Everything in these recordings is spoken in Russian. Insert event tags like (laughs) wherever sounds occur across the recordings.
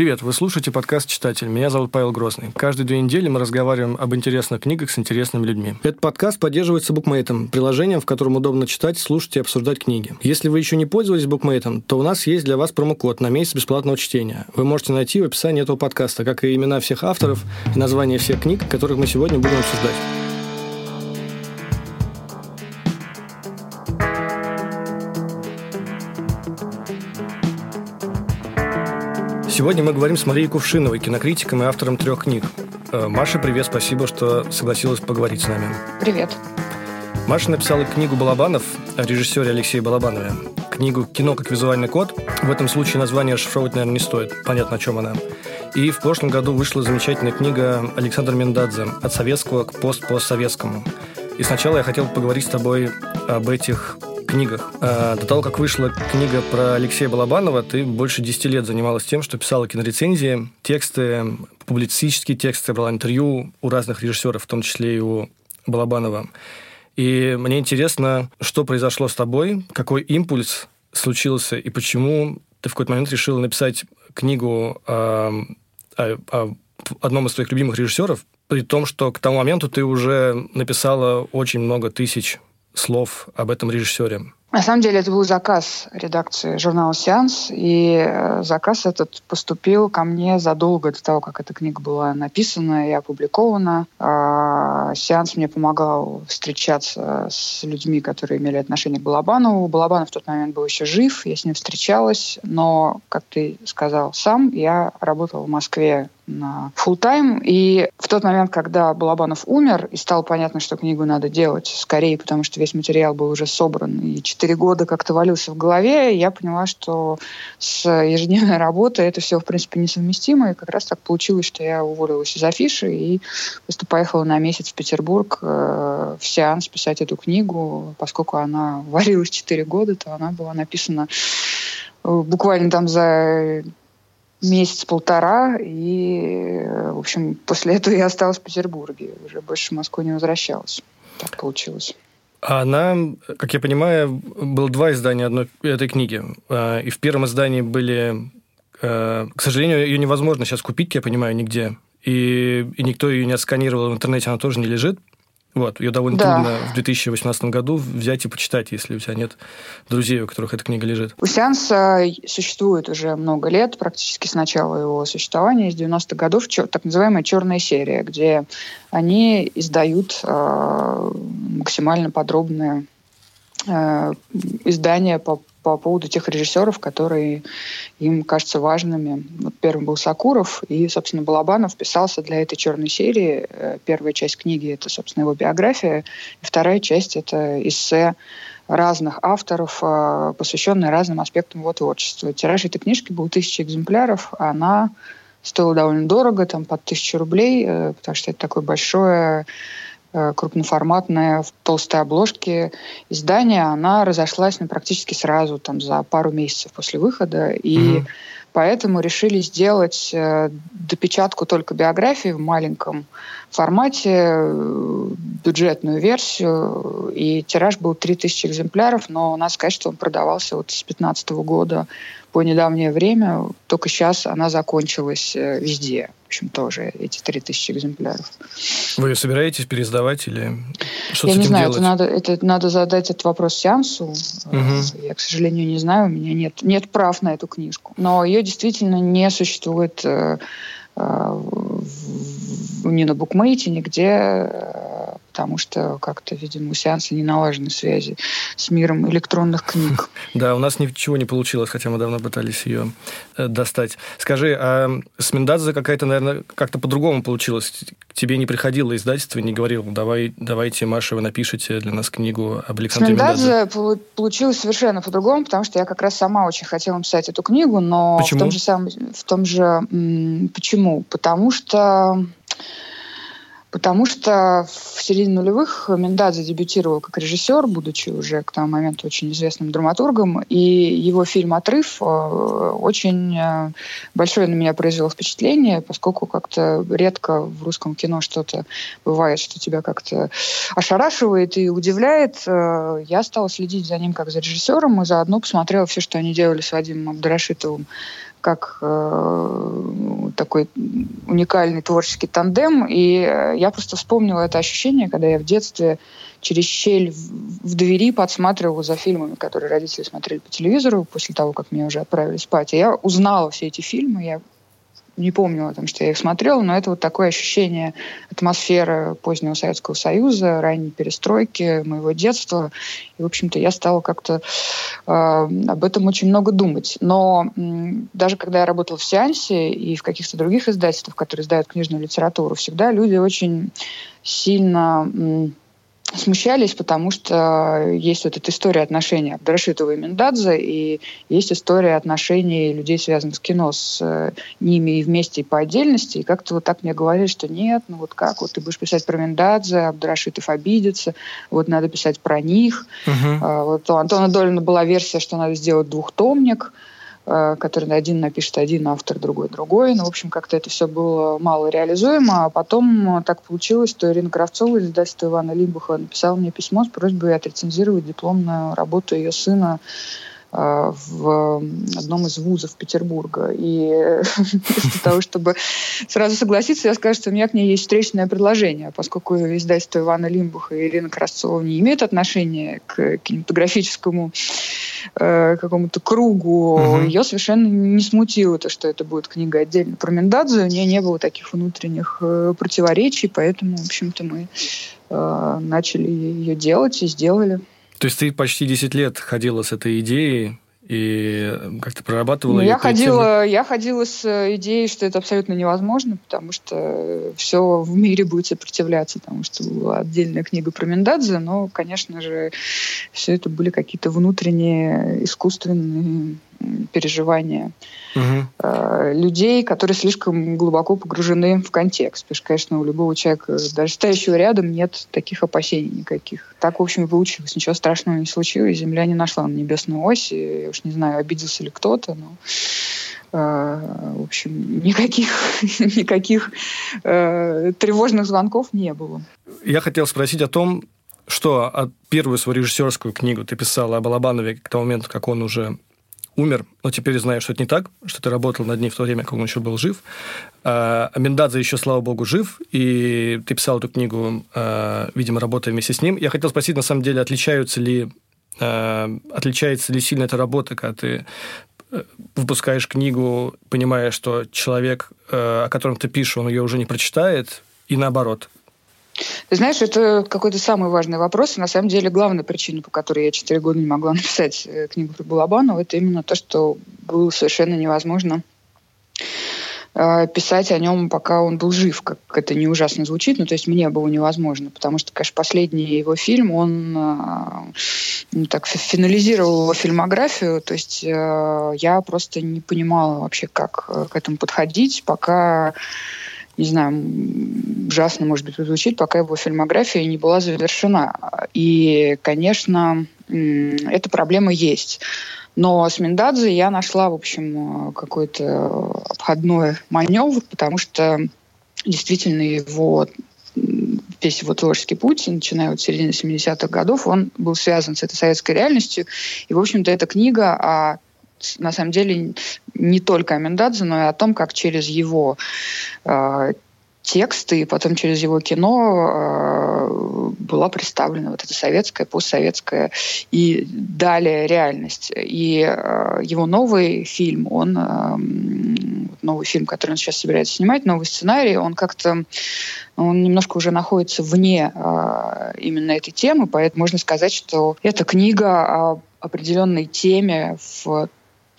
Привет, вы слушаете подкаст «Читатель». Меня зовут Павел Грозный. Каждые две недели мы разговариваем об интересных книгах с интересными людьми. Этот подкаст поддерживается букмейтом, приложением, в котором удобно читать, слушать и обсуждать книги. Если вы еще не пользовались букмейтом, то у нас есть для вас промокод на месяц бесплатного чтения. Вы можете найти в описании этого подкаста, как и имена всех авторов и названия всех книг, которых мы сегодня будем обсуждать. Сегодня мы говорим с Марией Кувшиновой, кинокритиком и автором трех книг. Э, Маша, привет, спасибо, что согласилась поговорить с нами. Привет. Маша написала книгу «Балабанов» о режиссере Алексее Балабанове. Книгу «Кино как визуальный код». В этом случае название расшифровывать, наверное, не стоит. Понятно, о чем она. И в прошлом году вышла замечательная книга Александра Миндадзе «От советского к пост-постсоветскому». И сначала я хотел поговорить с тобой об этих книгах. А, до того, как вышла книга про Алексея Балабанова, ты больше 10 лет занималась тем, что писала кинорецензии, тексты, публицистические тексты, брала интервью у разных режиссеров, в том числе и у Балабанова. И мне интересно, что произошло с тобой, какой импульс случился и почему ты в какой-то момент решила написать книгу о, о, о одном из твоих любимых режиссеров, при том, что к тому моменту ты уже написала очень много тысяч слов об этом режиссере? На самом деле это был заказ редакции журнала «Сеанс», и э, заказ этот поступил ко мне задолго до того, как эта книга была написана и опубликована. А, «Сеанс» мне помогал встречаться с людьми, которые имели отношение к Балабанову. Балабанов в тот момент был еще жив, я с ним встречалась, но, как ты сказал сам, я работала в Москве на full тайм И в тот момент, когда Балабанов умер, и стало понятно, что книгу надо делать скорее, потому что весь материал был уже собран, и четыре года как-то валился в голове, я поняла, что с ежедневной работой это все, в принципе, несовместимо. И как раз так получилось, что я уволилась из афиши и просто поехала на месяц в Петербург э, в сеанс писать эту книгу. Поскольку она варилась четыре года, то она была написана э, буквально там за месяц-полтора, и, в общем, после этого я осталась в Петербурге, уже больше в Москву не возвращалась. Так получилось. А она, как я понимаю, было два издания одной этой книги. А, и в первом издании были... Э, к сожалению, ее невозможно сейчас купить, я понимаю, нигде. И, и никто ее не отсканировал в интернете, она тоже не лежит. Вот, ее довольно да. трудно в 2018 году взять и почитать, если у тебя нет друзей, у которых эта книга лежит. У сеанса существует уже много лет, практически с начала его существования, из 90-х годов, так называемая черная серия, где они издают э, максимально подробные э, издания по по поводу тех режиссеров, которые им кажутся важными. Вот первым был Сакуров, и, собственно, Балабанов писался для этой черной серии. Э, первая часть книги — это, собственно, его биография, и вторая часть — это эссе разных авторов, э, посвященные разным аспектам его творчества. Тираж этой книжки был тысяча экземпляров, она стоила довольно дорого, там под тысячу рублей, э, потому что это такое большое крупноформатная в толстой обложке издание, она разошлась ну, практически сразу, там, за пару месяцев после выхода. И mm-hmm. поэтому решили сделать э, допечатку только биографии в маленьком формате, э, бюджетную версию. И тираж был 3000 экземпляров, но надо сказать, что он продавался вот с 2015 года по недавнее время. Только сейчас она закончилась э, везде в общем, тоже эти 3000 экземпляров. Вы собираетесь пересдавать или что Я с этим не знаю, делать? это надо, это надо задать этот вопрос сеансу. Угу. Я, к сожалению, не знаю, у меня нет, нет прав на эту книжку. Но ее действительно не существует э, э, ни на букмейте, нигде потому что как-то, видимо, у сеанса не налажены связи с миром электронных книг. (laughs) Да, у нас ничего не получилось, хотя мы давно пытались ее э, достать. Скажи, а с Миндадзе какая-то, наверное, как-то по-другому получилось? К тебе не приходило издательство и не говорил, давай, давайте, Маша, вы напишите для нас книгу об Александре Миндадзе? Миндадзе получилось совершенно по-другому, потому что я как раз сама очень хотела написать эту книгу, но почему? в том же самом... В том же, почему? Потому что Потому что в середине нулевых Мендадзе дебютировал как режиссер, будучи уже к тому моменту очень известным драматургом, и его фильм «Отрыв» э, очень э, большое на меня произвело впечатление, поскольку как-то редко в русском кино что-то бывает, что тебя как-то ошарашивает и удивляет. Э, я стала следить за ним как за режиссером и заодно посмотрела все, что они делали с Вадимом Абдрашитовым как э, такой уникальный творческий тандем. И э, я просто вспомнила это ощущение, когда я в детстве через щель в двери подсматривала за фильмами, которые родители смотрели по телевизору после того, как меня уже отправили спать. И я узнала все эти фильмы, я не помню о том, что я их смотрела, но это вот такое ощущение атмосферы позднего Советского Союза, ранней перестройки, моего детства. И, в общем-то, я стала как-то э, об этом очень много думать. Но э, даже когда я работала в «Сеансе» и в каких-то других издательствах, которые издают книжную литературу, всегда люди очень сильно... Э, смущались, потому что есть вот эта история отношений Абдрашитова и Миндадзе, и есть история отношений людей, связанных с кино, с э, ними и вместе, и по отдельности. И как-то вот так мне говорили, что нет, ну вот как, вот ты будешь писать про Миндадзе, Абдрашитов обидится, вот надо писать про них. Uh-huh. Вот у Антона Долина была версия, что надо сделать двухтомник, который один напишет один автор, другой другой. Ну, в общем, как-то это все было мало реализуемо. А потом э, так получилось, что Ирина Кравцова из издательства Ивана Лимбуха написала мне письмо с просьбой отрецензировать дипломную работу ее сына а, в одном из вузов Петербурга. И (laughs) вместо того, чтобы сразу согласиться, я скажу, что у меня к ней есть встречное предложение, поскольку издательство Ивана Лимбуха и Ирина Красцова не имеют отношения к кинематографическому э, какому-то кругу, угу. ее совершенно не смутило то, что это будет книга отдельно про Мендадзе. У нее не было таких внутренних э, противоречий, поэтому, в общем-то, мы э, начали ее делать и сделали. То есть ты почти 10 лет ходила с этой идеей и как-то прорабатывала ну, я ходила, я ходила с идеей, что это абсолютно невозможно, потому что все в мире будет сопротивляться, потому что была отдельная книга про Мендадзе, но, конечно же, все это были какие-то внутренние искусственные переживания угу. людей, которые слишком глубоко погружены в контекст. Потому что, конечно, у любого человека, даже стоящего рядом, нет таких опасений никаких. Так, в общем, и получилось. Ничего страшного не случилось. Земля не нашла на небесную ось. И, я уж не знаю, обиделся ли кто-то, но э, в общем, никаких, (laughs) никаких э, тревожных звонков не было. Я хотел спросить о том, что первую свою режиссерскую книгу ты писала о Балабанове к тому моменту, как он уже умер, но теперь знаю, что это не так, что ты работал над ней в то время, как он еще был жив. А Аминдадзе еще, слава богу, жив, и ты писал эту книгу, а, видимо, работая вместе с ним. Я хотел спросить, на самом деле, отличаются ли, а, отличается ли сильно эта работа, когда ты э, выпускаешь книгу, понимая, что человек, э, о котором ты пишешь, он ее уже не прочитает, и наоборот – ты знаешь, это какой-то самый важный вопрос. И на самом деле главная причина, по которой я четыре года не могла (laughs) написать э, книгу про Балабанова, это именно то, что было совершенно невозможно э, писать о нем, пока он был жив, как это не ужасно звучит, но то есть мне было невозможно, потому что, конечно, последний его фильм, он э, ну, так финализировал его фильмографию, то есть я просто не понимала вообще, как к этому подходить, пока не знаю, ужасно, может быть, звучит, пока его фильмография не была завершена. И, конечно, эта проблема есть. Но с Миндадзе я нашла, в общем, какой-то обходной маневр, потому что действительно его весь его творческий путь, начиная от середины 70-х годов, он был связан с этой советской реальностью. И, в общем-то, эта книга о на самом деле не только о Мендадзе, но и о том, как через его э, тексты и потом через его кино э, была представлена вот эта советская, постсоветская и далее реальность. И э, его новый фильм, он э, новый фильм, который он сейчас собирается снимать, новый сценарий, он как-то он немножко уже находится вне э, именно этой темы, поэтому можно сказать, что эта книга о определенной теме в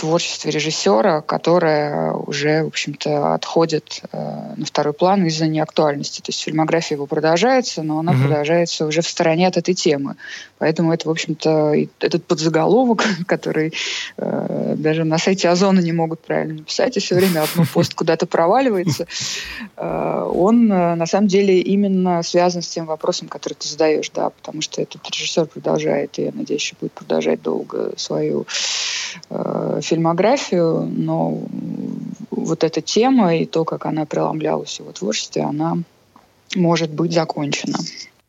творчестве режиссера, которое уже, в общем-то, отходит э, на второй план из-за неактуальности. То есть фильмография его продолжается, но она mm-hmm. продолжается уже в стороне от этой темы. Поэтому это, в общем-то, этот подзаголовок, (laughs) который э, даже на сайте Озона не могут правильно написать, и все время одно (laughs) пост куда-то проваливается, э, он э, на самом деле именно связан с тем вопросом, который ты задаешь, да, потому что этот режиссер продолжает, и я надеюсь, еще будет продолжать долго свою э, фильмографию, но вот эта тема и то, как она преломлялась в его творчестве, она может быть закончена.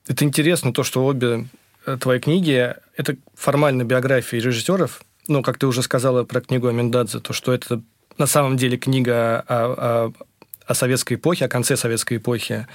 Это интересно, то, что обе э, твои книги – это формально биографии режиссеров. Ну, как ты уже сказала про книгу о Мендадзе, то, что это на самом деле книга о, о, о советской эпохе, о конце советской эпохи.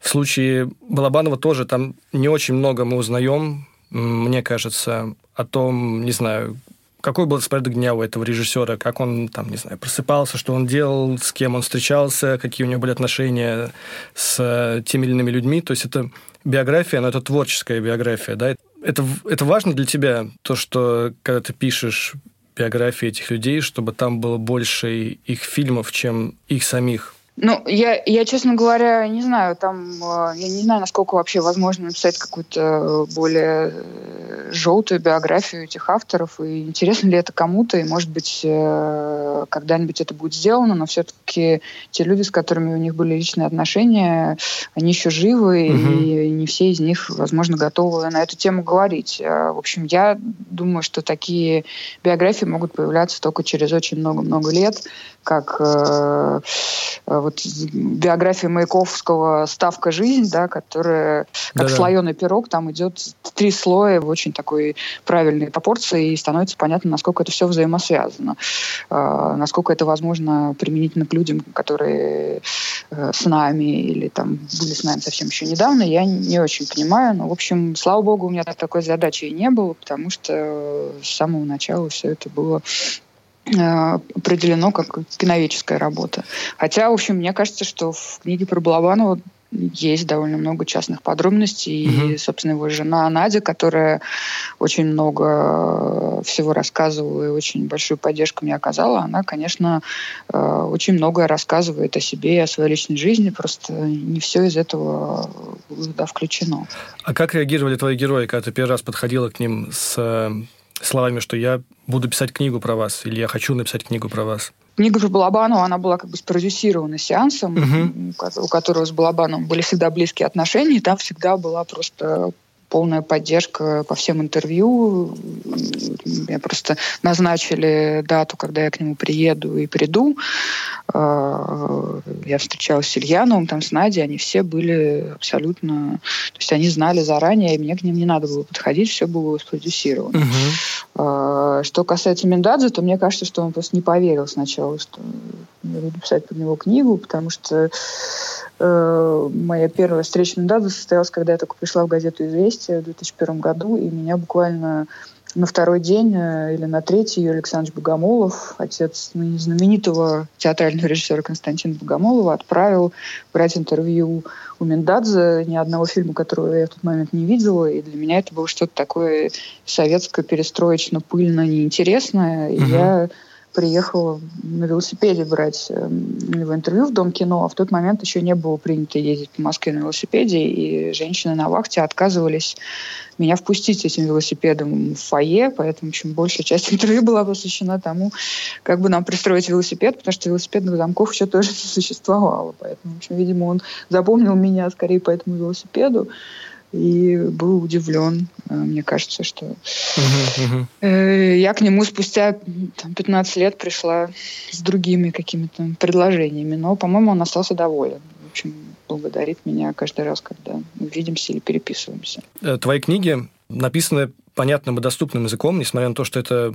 В случае Балабанова тоже там не очень много мы узнаем, мне кажется, о том, не знаю, какой был распорядок дня у этого режиссера, как он там, не знаю, просыпался, что он делал, с кем он встречался, какие у него были отношения с теми или иными людьми. То есть это биография, но это творческая биография, да? Это, это важно для тебя, то, что когда ты пишешь биографии этих людей, чтобы там было больше их фильмов, чем их самих? Ну, я, я, честно говоря, не знаю, там, э, я не знаю, насколько вообще возможно написать какую-то более э, желтую биографию этих авторов, и интересно ли это кому-то, и, может быть, э, когда-нибудь это будет сделано, но все-таки те люди, с которыми у них были личные отношения, они еще живы, угу. и не все из них, возможно, готовы на эту тему говорить. В общем, я думаю, что такие биографии могут появляться только через очень много-много лет, как э, вот биография Маяковского «Ставка жизнь», да, которая как Да-да. слоеный пирог, там идет три слоя в очень такой правильной пропорции, и становится понятно, насколько это все взаимосвязано, э, насколько это возможно применительно к людям, которые э, с нами или там были с нами совсем еще недавно, я не очень понимаю, но, в общем, слава богу, у меня такой задачи и не было, потому что с самого начала все это было Э, определено как киноведческая работа. Хотя, в общем, мне кажется, что в книге про Балабанова есть довольно много частных подробностей. Mm-hmm. И, собственно, его жена Надя, которая очень много всего рассказывала и очень большую поддержку мне оказала, она, конечно, э, очень многое рассказывает о себе и о своей личной жизни, просто не все из этого туда включено. А как реагировали твои герои, когда ты первый раз подходила к ним с э, словами, что я буду писать книгу про вас, или я хочу написать книгу про вас? Книга про Балабанова, она была как бы спродюсирована сеансом, угу. у которого с Балабановым были всегда близкие отношения, и там всегда была просто полная поддержка по всем интервью. Меня просто назначили дату, когда я к нему приеду и приду. А, я встречалась с Ильяновым, там с Надей, они все были абсолютно... То есть они знали заранее, и мне к ним не надо было подходить, все было спродюсировано. Угу. Что касается Миндадзе, то мне кажется, что он просто не поверил сначала, что я буду писать под него книгу, потому что э, моя первая встреча Миндадзе состоялась, когда я только пришла в газету «Известия» в 2001 году, и меня буквально на второй день э, или на третий Юрий Александрович Богомолов, отец ну, знаменитого театрального режиссера Константина Богомолова, отправил брать интервью у Миндадзе, ни одного фильма, которого я в тот момент не видела, и для меня это было что-то такое советское, перестроечно-пыльно, неинтересное, и угу. я приехала на велосипеде брать э, его интервью в Дом кино, а в тот момент еще не было принято ездить по Москве на велосипеде, и женщины на вахте отказывались меня впустить этим велосипедом в фойе, поэтому чем большая часть (laughs) интервью была посвящена тому, как бы нам пристроить велосипед, потому что велосипедных замков еще тоже (laughs) не существовало. Поэтому, в общем, видимо, он запомнил меня скорее по этому велосипеду и был удивлен. Э, мне кажется, что uh-huh, uh-huh. я к нему спустя там, 15 лет пришла с другими какими-то предложениями, но, по-моему, он остался доволен. В общем, благодарит меня каждый раз, когда мы видимся или переписываемся. Э, твои книги написаны понятным и доступным языком, несмотря на то, что это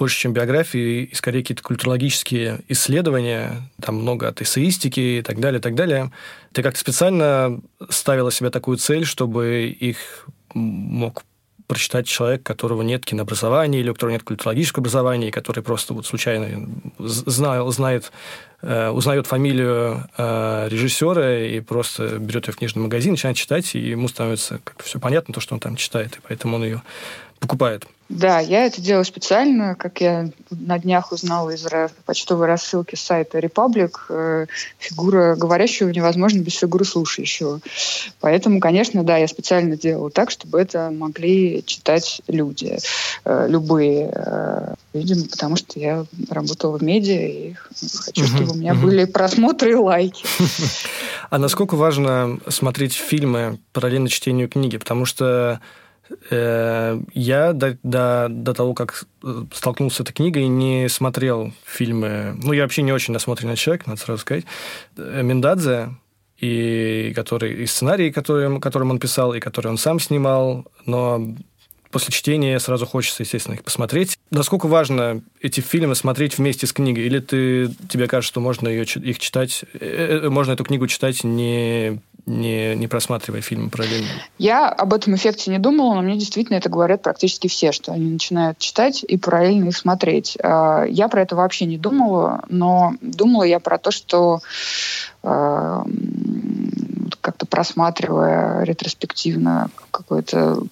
больше, чем биографии, и скорее какие-то культурологические исследования, там много от эссеистики и так далее, и так далее. Ты как-то специально ставила себе такую цель, чтобы их мог прочитать человек, которого нет кинообразования или у которого нет культурологического образования, и который просто вот случайно знал, знает, э, узнает фамилию э, режиссера и просто берет ее в книжный магазин, начинает читать, и ему становится как все понятно, то, что он там читает, и поэтому он ее покупает. Да, я это делаю специально, как я на днях узнала из почтовой рассылки сайта Republic, э, фигура говорящего невозможно без фигуры слушающего. Поэтому, конечно, да, я специально делала так, чтобы это могли читать люди, э, любые, э, видимо, потому что я работала в медиа и хочу, чтобы у меня были просмотры и лайки. А насколько важно смотреть фильмы параллельно чтению книги? Потому что я до, до, до того, как э, столкнулся с этой книгой, не смотрел фильмы. Ну, я вообще не очень насмотренный человек, надо сразу сказать. Э, Миндадзе, и, который, и сценарий, который, которым он писал, и который он сам снимал. Но после чтения сразу хочется, естественно, их посмотреть. Насколько важно эти фильмы смотреть вместе с книгой? Или ты, тебе кажется, что можно ее, их читать, э, э, можно эту книгу читать не не, не просматривая фильмы параллельно? Я об этом эффекте не думала, но мне действительно это говорят практически все, что они начинают читать и параллельно их смотреть. А, я про это вообще не думала, но думала я про то, что а, как-то просматривая ретроспективно какой-то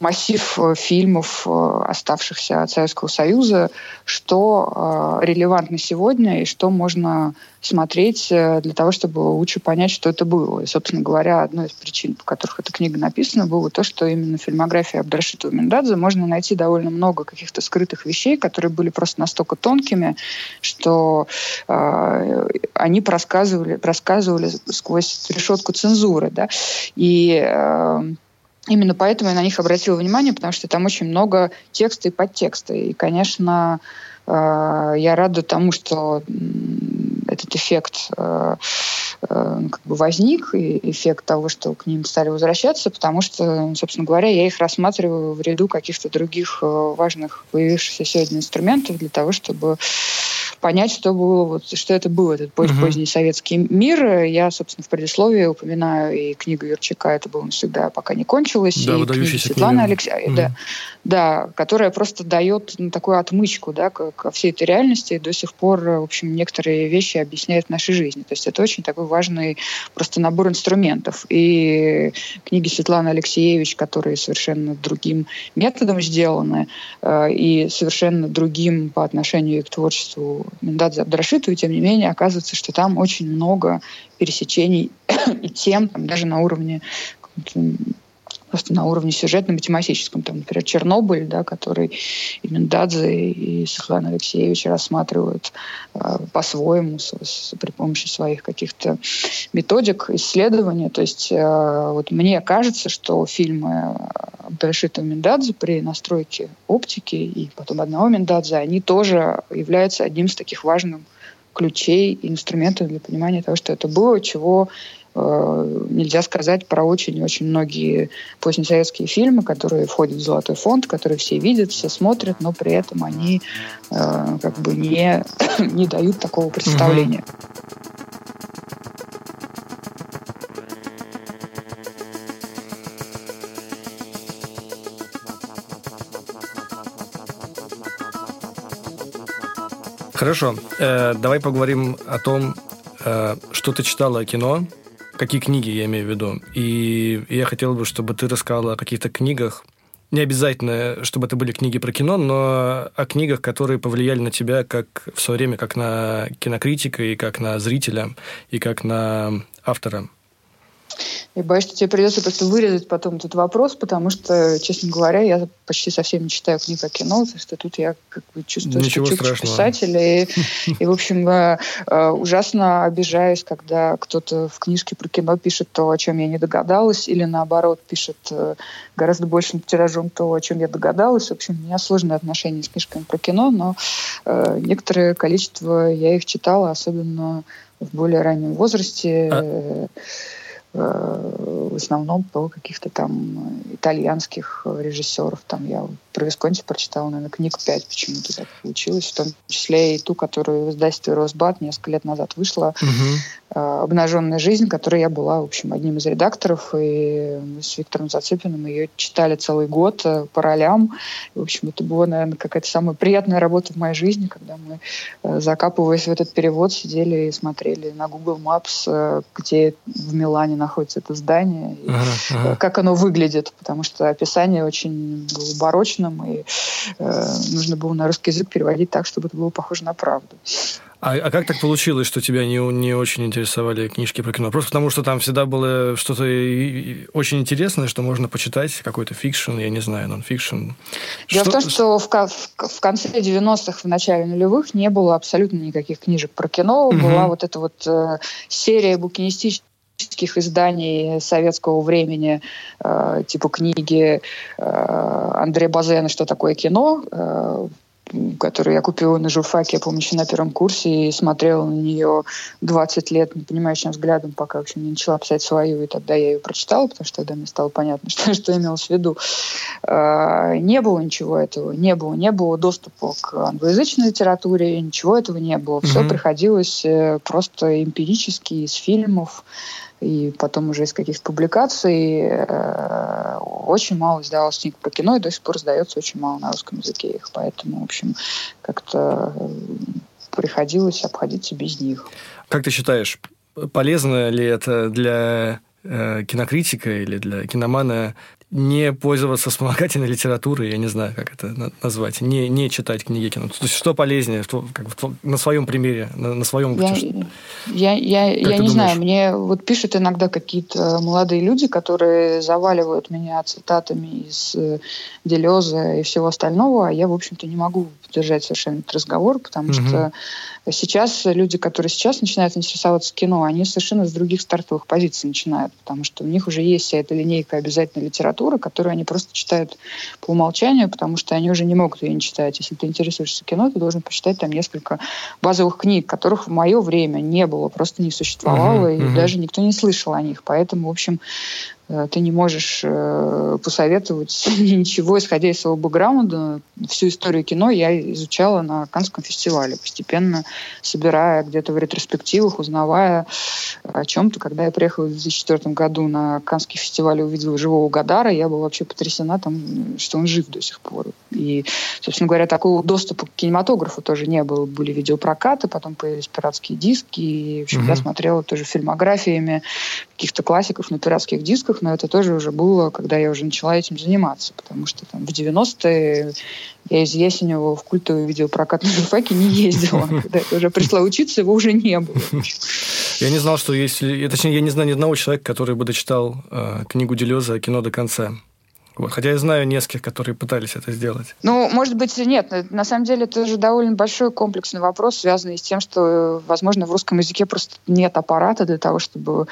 массив э, фильмов, э, оставшихся от Советского Союза, что э, релевантно сегодня и что можно смотреть для того, чтобы лучше понять, что это было. И, собственно говоря, одной из причин, по которых эта книга написана, было то, что именно в фильмографии Абдрашитова Миндадзе можно найти довольно много каких-то скрытых вещей, которые были просто настолько тонкими, что э, они просказывали, просказывали сквозь решетку цензуры. Да? И э, Именно поэтому я на них обратила внимание, потому что там очень много текста и подтекста. И, конечно, э, я рада тому, что этот эффект э, э, как бы возник, и эффект того, что к ним стали возвращаться, потому что, собственно говоря, я их рассматриваю в ряду каких-то других важных появившихся сегодня инструментов для того, чтобы понять, что было, вот, что это был этот поздний, uh-huh. поздний советский мир. Я, собственно, в предисловии упоминаю и книгу Юрчака «Это было навсегда, пока не кончилось», да, и книгу Светланы Алексеевны, uh-huh. да, да, которая просто дает ну, такую отмычку да, к, ко всей этой реальности и до сих пор, в общем, некоторые вещи объясняет нашей жизни. То есть это очень такой важный просто набор инструментов. И книги Светланы Алексеевич, которые совершенно другим методом сделаны э, и совершенно другим по отношению к творчеству Миндадзе Абдрашиту, и тем не менее оказывается, что там очень много пересечений (coughs) и тем, там, даже на уровне просто на уровне сюжетно-математическом. Там, например, Чернобыль, да, который и Миндадзе, и Светлана Алексеевич рассматривают э, по-своему с, с, при помощи своих каких-то методик исследования. То есть э, вот мне кажется, что фильмы Абдальшита Миндадзе при настройке оптики и потом одного Миндадзе, они тоже являются одним из таких важных ключей и инструментов для понимания того, что это было, чего нельзя сказать про очень-очень многие позднесоветские фильмы, которые входят в золотой фонд, которые все видят, все смотрят, но при этом они э, как бы не, (coughs) не дают такого представления. Хорошо, э, давай поговорим о том, э, что ты читала о кино, Какие книги я имею в виду? И я хотел бы, чтобы ты рассказала о каких-то книгах, не обязательно, чтобы это были книги про кино, но о книгах, которые повлияли на тебя как в свое время, как на кинокритика, и как на зрителя, и как на автора. Я боюсь, что тебе придется просто вырезать потом этот вопрос, потому что, честно говоря, я почти совсем не читаю книг о кино, потому что тут я как бы чувствую, Ничего что страшного. писатель, и, (laughs) и, в общем, э, э, ужасно обижаюсь, когда кто-то в книжке про кино пишет то, о чем я не догадалась, или наоборот пишет э, гораздо большим тиражом то, о чем я догадалась. В общем, у меня сложные отношения с книжками про кино, но некоторое количество я их читала, особенно в более раннем возрасте. А Э, в основном по каких-то там итальянских режиссеров. Там я про Висконти прочитала, наверное, книг пять почему-то так получилось, в том числе и ту, которую в издательстве «Росбат» несколько лет назад вышла, угу. «Обнаженная жизнь», которой я была, в общем, одним из редакторов, и мы с Виктором Зацепиным ее читали целый год э, по ролям. И, в общем, это была, наверное, какая-то самая приятная работа в моей жизни, когда мы, э, закапываясь в этот перевод, сидели и смотрели на Google Maps, где в Милане находится это здание, и ага, ага. как оно выглядит, потому что описание очень было барочным, и э, нужно было на русский язык переводить так, чтобы это было похоже на правду. А, а как так получилось, что тебя не, не очень интересовали книжки про кино? Просто потому, что там всегда было что-то очень интересное, что можно почитать, какой-то fiction, я не знаю, нон-фикшн. Дело что... в том, что в, в, в конце 90-х, в начале нулевых не было абсолютно никаких книжек про кино. Угу. Была вот эта вот э, серия букинистических изданий советского времени, э, типа книги э, Андрея Базена «Что такое кино», э, которую я купила на журфаке, я помню, еще на первом курсе, и смотрела на нее 20 лет непонимающим взглядом, пока, в общем, не начала писать свою, и тогда я ее прочитала, потому что тогда мне стало понятно, (laughs) что, что имелось в виду. А, не было ничего этого, не было. Не было доступа к англоязычной литературе, ничего этого не было. Все mm-hmm. приходилось э, просто эмпирически из фильмов, и потом уже из каких-то публикаций э, очень мало издавалось книг про кино, и до сих пор издается очень мало на русском языке их. Поэтому, в общем, как-то э, приходилось обходиться без них. Как ты считаешь, полезно ли это для э, кинокритика или для киномана не пользоваться вспомогательной литературой, я не знаю, как это назвать, не, не читать книги кино. То есть что полезнее как бы, на своем примере, на, на своем Я, я, я, я не думаешь? знаю, мне вот пишут иногда какие-то молодые люди, которые заваливают меня цитатами из э, Делеза и всего остального, а я, в общем-то, не могу поддержать совершенно этот разговор, потому угу. что сейчас люди, которые сейчас начинают интересоваться кино, они совершенно с других стартовых позиций начинают, потому что у них уже есть вся эта линейка обязательной литературы, которую они просто читают по умолчанию, потому что они уже не могут ее не читать. Если ты интересуешься кино, ты должен почитать там несколько базовых книг, которых в мое время не было, просто не существовало, uh-huh, и uh-huh. даже никто не слышал о них. Поэтому, в общем, ты не можешь э, посоветовать (laughs) ничего, исходя из своего бэкграунда. Всю историю кино я изучала на Канском фестивале, постепенно собирая где-то в ретроспективах, узнавая о чем-то. Когда я приехала в 2004 году на Канский фестиваль и увидела живого Гадара, я была вообще потрясена, там, что он жив до сих пор. И, собственно говоря, такого доступа к кинематографу тоже не было. Были видеопрокаты, потом появились пиратские диски. И, в общем, mm-hmm. я смотрела тоже фильмографиями каких-то классиков на пиратских дисках, но это тоже уже было, когда я уже начала этим заниматься, потому что там в 90-е я из Ясенева в культовый видеопрокат на журфаке не ездила. (laughs) Когда я уже пришла учиться, его уже не было. Я не знал, что есть... Точнее, я не знаю ни одного человека, который бы дочитал э, книгу Делеза «Кино до конца». Вот. Хотя я знаю нескольких, которые пытались это сделать. Ну, может быть, нет. На самом деле это же довольно большой комплексный вопрос, связанный с тем, что, возможно, в русском языке просто нет аппарата для того, чтобы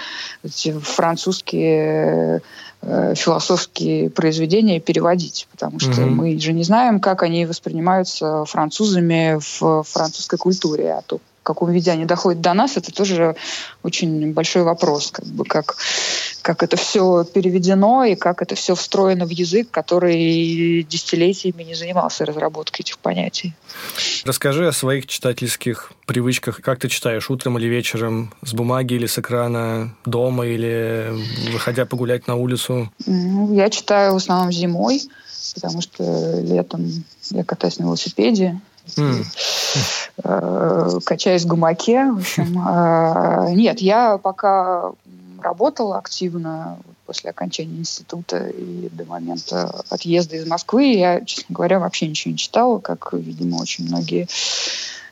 эти французские э, философские произведения переводить, потому что mm-hmm. мы же не знаем, как они воспринимаются французами в французской культуре, а то в каком виде они доходят до нас, это тоже очень большой вопрос, как бы как, как это все переведено и как это все встроено в язык, который десятилетиями не занимался разработкой этих понятий. Расскажи о своих читательских привычках. Как ты читаешь, утром или вечером, с бумаги или с экрана, дома или выходя погулять на улицу? Ну, я читаю в основном зимой, потому что летом я катаюсь на велосипеде, Mm. качаюсь в гамаке. В общем, (laughs) э, нет, я пока работала активно после окончания института и до момента отъезда из Москвы. Я, честно говоря, вообще ничего не читала, как, видимо, очень многие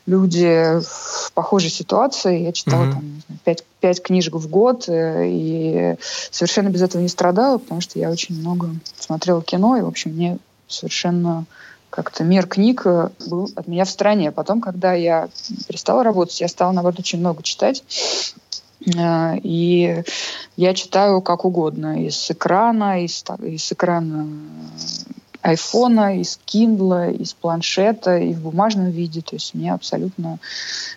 люди в похожей ситуации. Я читала mm-hmm. там, пять, пять книжек в год э, и совершенно без этого не страдала, потому что я очень много смотрела кино, и, в общем, мне совершенно как-то мир книг э, был от меня в стороне. Потом, когда я перестала работать, я стала, наоборот, очень много читать. Э, и я читаю как угодно. Из экрана, из, из экрана айфона, из киндла, из планшета и в бумажном виде. То есть мне абсолютно,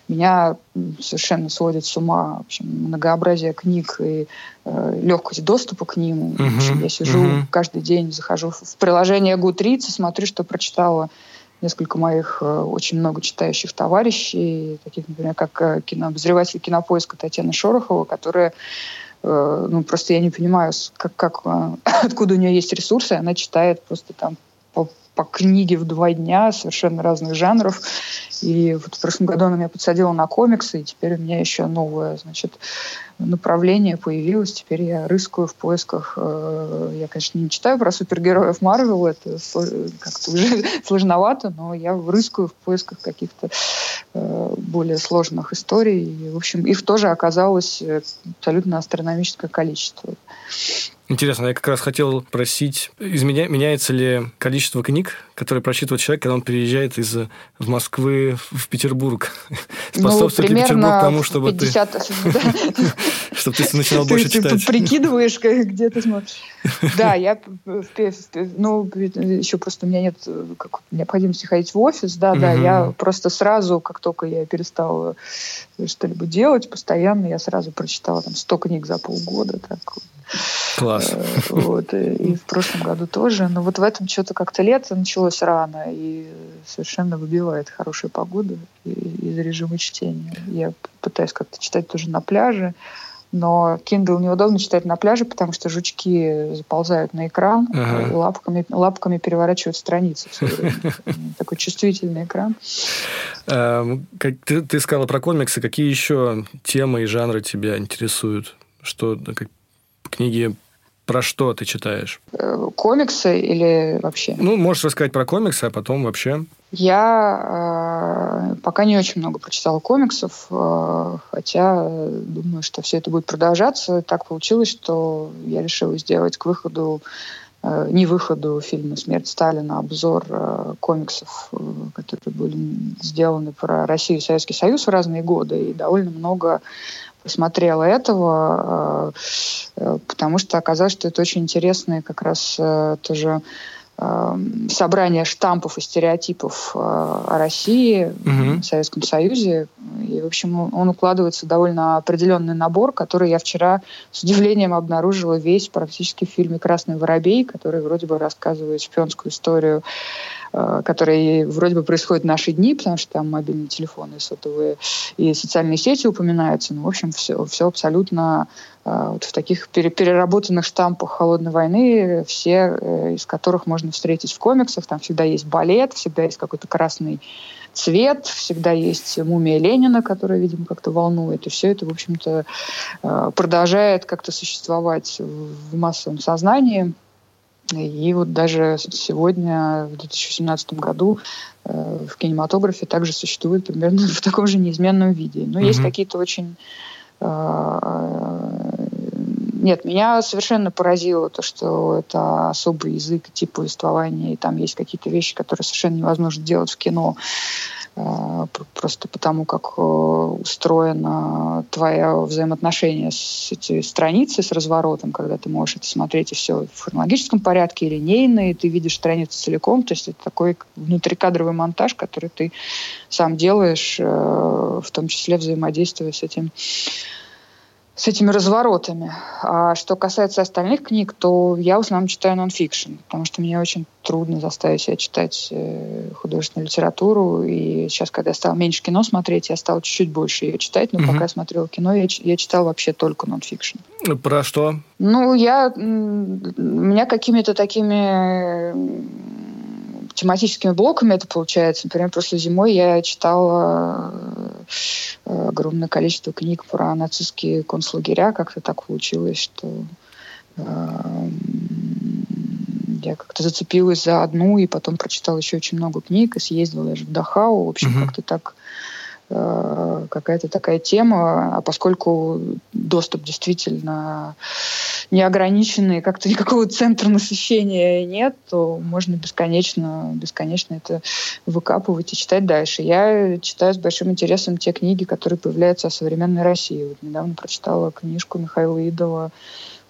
меня совершенно сводит с ума в общем, многообразие книг и э, легкость доступа к ним. Uh-huh, в общем, я сижу uh-huh. каждый день, захожу в приложение Goodreads и смотрю, что прочитала несколько моих э, очень много читающих товарищей, таких, например, как э, кинообозреватель кинопоиска Татьяна Шорохова, которая Э, ну, просто я не понимаю, как, как, э, (laughs) откуда у нее есть ресурсы, она читает просто там по, по книге в два дня совершенно разных жанров. И вот в прошлом году она меня подсадила на комиксы, и теперь у меня еще новое, значит, направление появилось. Теперь я рыскаю в поисках. Э, я, конечно, не читаю про супергероев Марвел, это как-то уже (laughs) сложновато, но я рыскаю в поисках каких-то э, более сложных историй. И, в общем, их тоже оказалось абсолютно астрономическое количество. Интересно, я как раз хотел просить, изменя... меняется ли количество книг, которые прочитывает человек, когда он переезжает из Москвы в Петербург? (laughs) Ну, Способствует ли Петербург тому, чтобы 50... ты... (laughs) Чтобы ты начинал больше читать? Ты прикидываешь, где ты смотришь. (laughs) Да, я... Ну, еще просто у меня нет необходимости ходить в офис, да, да, я просто сразу, как только я перестала что-либо делать постоянно, я сразу прочитала там 100 книг за полгода. Так. Класс. Э, вот, и в прошлом году тоже. Но вот в этом что-то как-то лето началось рано и совершенно выбивает хорошая погода из режима чтения. Я пытаюсь как-то читать тоже на пляже, но Kindle неудобно читать на пляже, потому что жучки заползают на экран ага. и лапками, лапками переворачивают страницы. (laughs) Такой чувствительный экран. Эм, как ты, ты сказала про комиксы. Какие еще темы и жанры тебя интересуют? Что, как, книги про что ты читаешь? Э, комиксы или вообще? Ну, можешь рассказать про комиксы, а потом вообще. Я э, пока не очень много прочитала комиксов, э, хотя думаю, что все это будет продолжаться. Так получилось, что я решила сделать к выходу э, не выходу фильма «Смерть Сталина» обзор э, комиксов, э, которые были сделаны про Россию и Советский Союз в разные годы, и довольно много посмотрела этого, э, э, потому что оказалось, что это очень интересное как раз э, тоже собрание штампов и стереотипов о России, угу. Советском Союзе. И, в общем, он укладывается в довольно определенный набор, который я вчера с удивлением обнаружила весь практически в фильме «Красный воробей», который вроде бы рассказывает шпионскую историю Э, которые вроде бы происходят в наши дни, потому что там мобильные телефоны, сотовые и социальные сети упоминаются. Ну, в общем, все, все абсолютно э, вот в таких переработанных штампах холодной войны, все э, из которых можно встретить в комиксах. Там всегда есть балет, всегда есть какой-то красный цвет, всегда есть мумия Ленина, которая, видимо, как-то волнует. И все это, в общем-то, продолжает как-то существовать в массовом сознании. И вот даже сегодня, в 2017 году, э, в кинематографе также существует примерно (laughs) в таком же неизменном виде. Но mm-hmm. есть какие-то очень... Нет, меня совершенно поразило то, что это особый язык, тип повествования, и там есть какие-то вещи, которые совершенно невозможно делать в кино. Э, просто потому, как э, устроено твое взаимоотношение с этой страницей, с разворотом, когда ты можешь это смотреть и все в хронологическом порядке, линейно, и ты видишь страницу целиком. То есть это такой внутрикадровый монтаж, который ты сам делаешь, э, в том числе взаимодействуя с этим с этими разворотами. А что касается остальных книг, то я в основном читаю нонфикшн, потому что мне очень трудно заставить себя читать э, художественную литературу. И сейчас, когда я стала меньше кино смотреть, я стала чуть-чуть больше ее читать. Но угу. пока я смотрела кино, я, я читала вообще только нонфикшн. Про что? Ну, я... У меня какими-то такими тематическими блоками это получается. Например, прошлой зимой я читала э, огромное количество книг про нацистские концлагеря. Как-то так получилось, что э, я как-то зацепилась за одну и потом прочитала еще очень много книг и съездила даже в Дахау. В общем, mm-hmm. как-то так какая-то такая тема, а поскольку доступ действительно неограниченный, как-то никакого центра насыщения нет, то можно бесконечно, бесконечно это выкапывать и читать дальше. Я читаю с большим интересом те книги, которые появляются о современной России. Вот недавно прочитала книжку Михаила Идова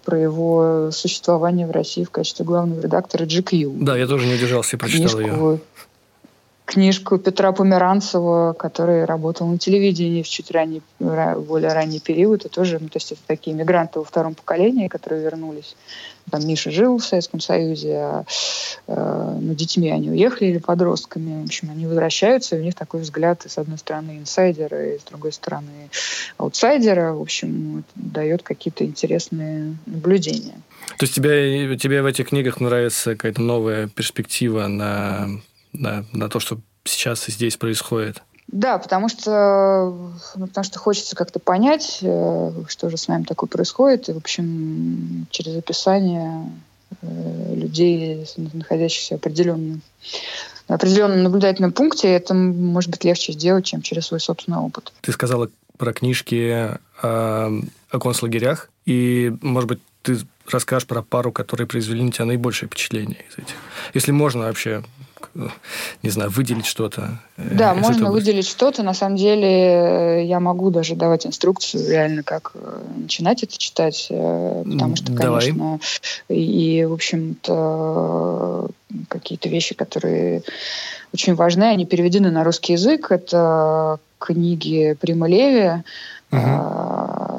про его существование в России в качестве главного редактора GQ. Да, я тоже не удержался и прочитал Книжку ее книжку Петра Померанцева, который работал на телевидении в чуть ранний, более ранний период. И тоже, ну, то есть это такие мигранты во втором поколении, которые вернулись. Там Миша жил в Советском Союзе, а э, ну, детьми они уехали или подростками. В общем, они возвращаются, и у них такой взгляд, с одной стороны, инсайдера, и с другой стороны, аутсайдера. В общем, дает какие-то интересные наблюдения. То есть тебе, тебе в этих книгах нравится какая-то новая перспектива на на, на то, что сейчас и здесь происходит. Да, потому что, ну, потому что хочется как-то понять, э, что же с нами такое происходит. И, в общем, через описание э, людей, находящихся в определенном, на определенном наблюдательном пункте, это может быть легче сделать, чем через свой собственный опыт. Ты сказала про книжки о, о концлагерях, и, может быть, ты расскажешь про пару, которые произвели на тебя наибольшее впечатление из этих. Если можно вообще не знаю, выделить что-то. Э, да, можно выделить что-то. На самом деле э, я могу даже давать инструкцию реально, как э, начинать это читать, потому что, конечно, Давай. и, в общем-то, какие-то вещи, которые очень важны, они переведены на русский язык. Это книги Прима Леви, угу.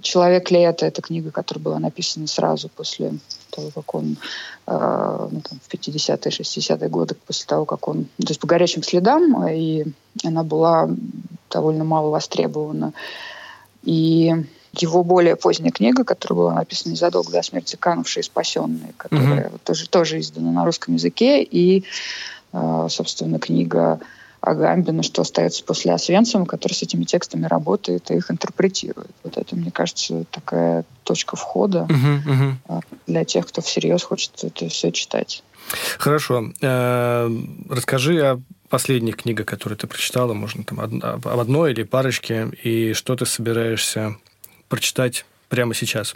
«Человек лета» — это книга, которая была написана сразу после того, как он э, ну, там, в 50-е, 60-е годы, после того, как он... То есть по горячим следам, и она была довольно мало востребована. И его более поздняя книга, которая была написана незадолго до смерти «Канувшие спасенные», которая mm-hmm. тоже, тоже издана на русском языке, и, э, собственно, книга Агамбина, что остается после Освенцима, который с этими текстами работает и их интерпретирует. Вот это, мне кажется, такая точка входа uh-huh, uh-huh. для тех, кто всерьез хочет это все читать. Хорошо. Э, расскажи о последних книгах, которые ты прочитала, можно там об одной или парочке, и что ты собираешься прочитать прямо сейчас?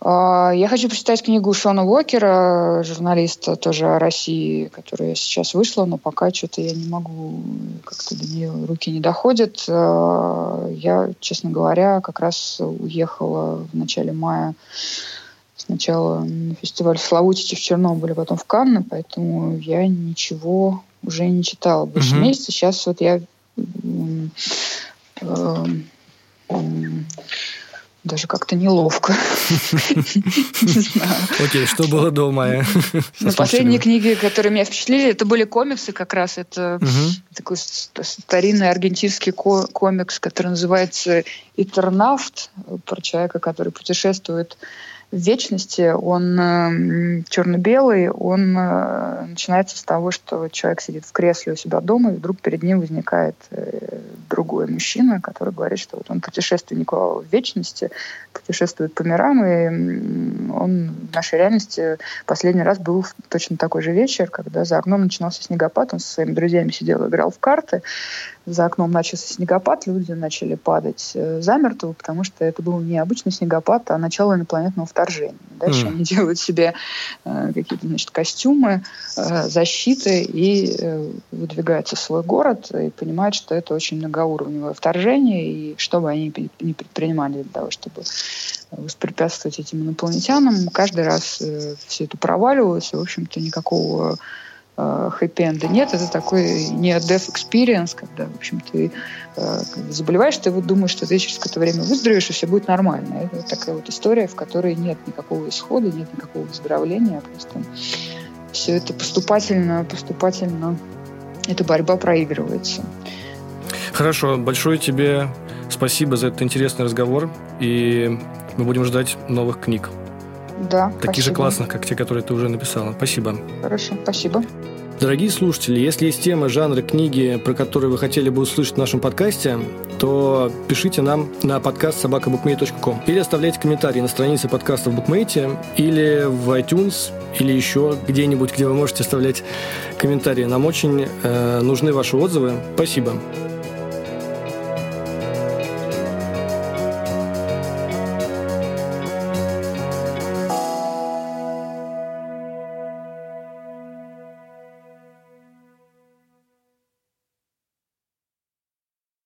А, я хочу прочитать книгу Шона Уокера, журналиста тоже о России, которая сейчас вышла, но пока что-то я не могу, как-то до нее руки не доходят. А, я, честно говоря, как раз уехала в начале мая сначала на фестиваль Славутичи в Чернобыле, потом в Канны, поэтому я ничего уже не читала больше uh-huh. месяца. Сейчас вот я даже как-то неловко. (laughs) Окей, что было до мая? Ну, последние книги, которые меня впечатлили, это были комиксы как раз. Это такой старинный аргентинский комикс, который называется «Итернафт», про человека, который путешествует вечности, он э, черно-белый, он э, начинается с того, что человек сидит в кресле у себя дома, и вдруг перед ним возникает э, другой мужчина, который говорит, что вот он путешественник в вечности, путешествует по мирам, и он в нашей реальности последний раз был в точно такой же вечер, когда за окном начинался снегопад, он со своими друзьями сидел и играл в карты, за окном начался снегопад, люди начали падать э, замертво, потому что это был не обычный снегопад, а начало инопланетного вторжения. Дальше mm. (laughs) они делают себе э, какие-то значит, костюмы, э, защиты и э, выдвигаются в свой город и понимают, что это очень многоуровневое вторжение, и что бы они не предпринимали для того, чтобы воспрепятствовать этим инопланетянам, каждый раз э, все это проваливалось, и, в общем-то, никакого э, хэппи-энда нет. Это такой не death experience, когда, в общем, ты э, заболеваешь, ты вот думаешь, что ты через какое-то время выздоровеешь, и все будет нормально. Это вот такая вот история, в которой нет никакого исхода, нет никакого выздоровления, а просто все это поступательно, поступательно эта борьба проигрывается. Хорошо, большое тебе спасибо за этот интересный разговор, и мы будем ждать новых книг. Да, Таких спасибо. же классных, как те, которые ты уже написала. Спасибо. Хорошо, спасибо. Дорогие слушатели, если есть темы, жанры, книги, про которые вы хотели бы услышать в нашем подкасте, то пишите нам на подкаст собакабукмейт.ком или оставляйте комментарии на странице подкаста в Букмейте или в iTunes или еще где-нибудь, где вы можете оставлять комментарии. Нам очень э, нужны ваши отзывы. Спасибо.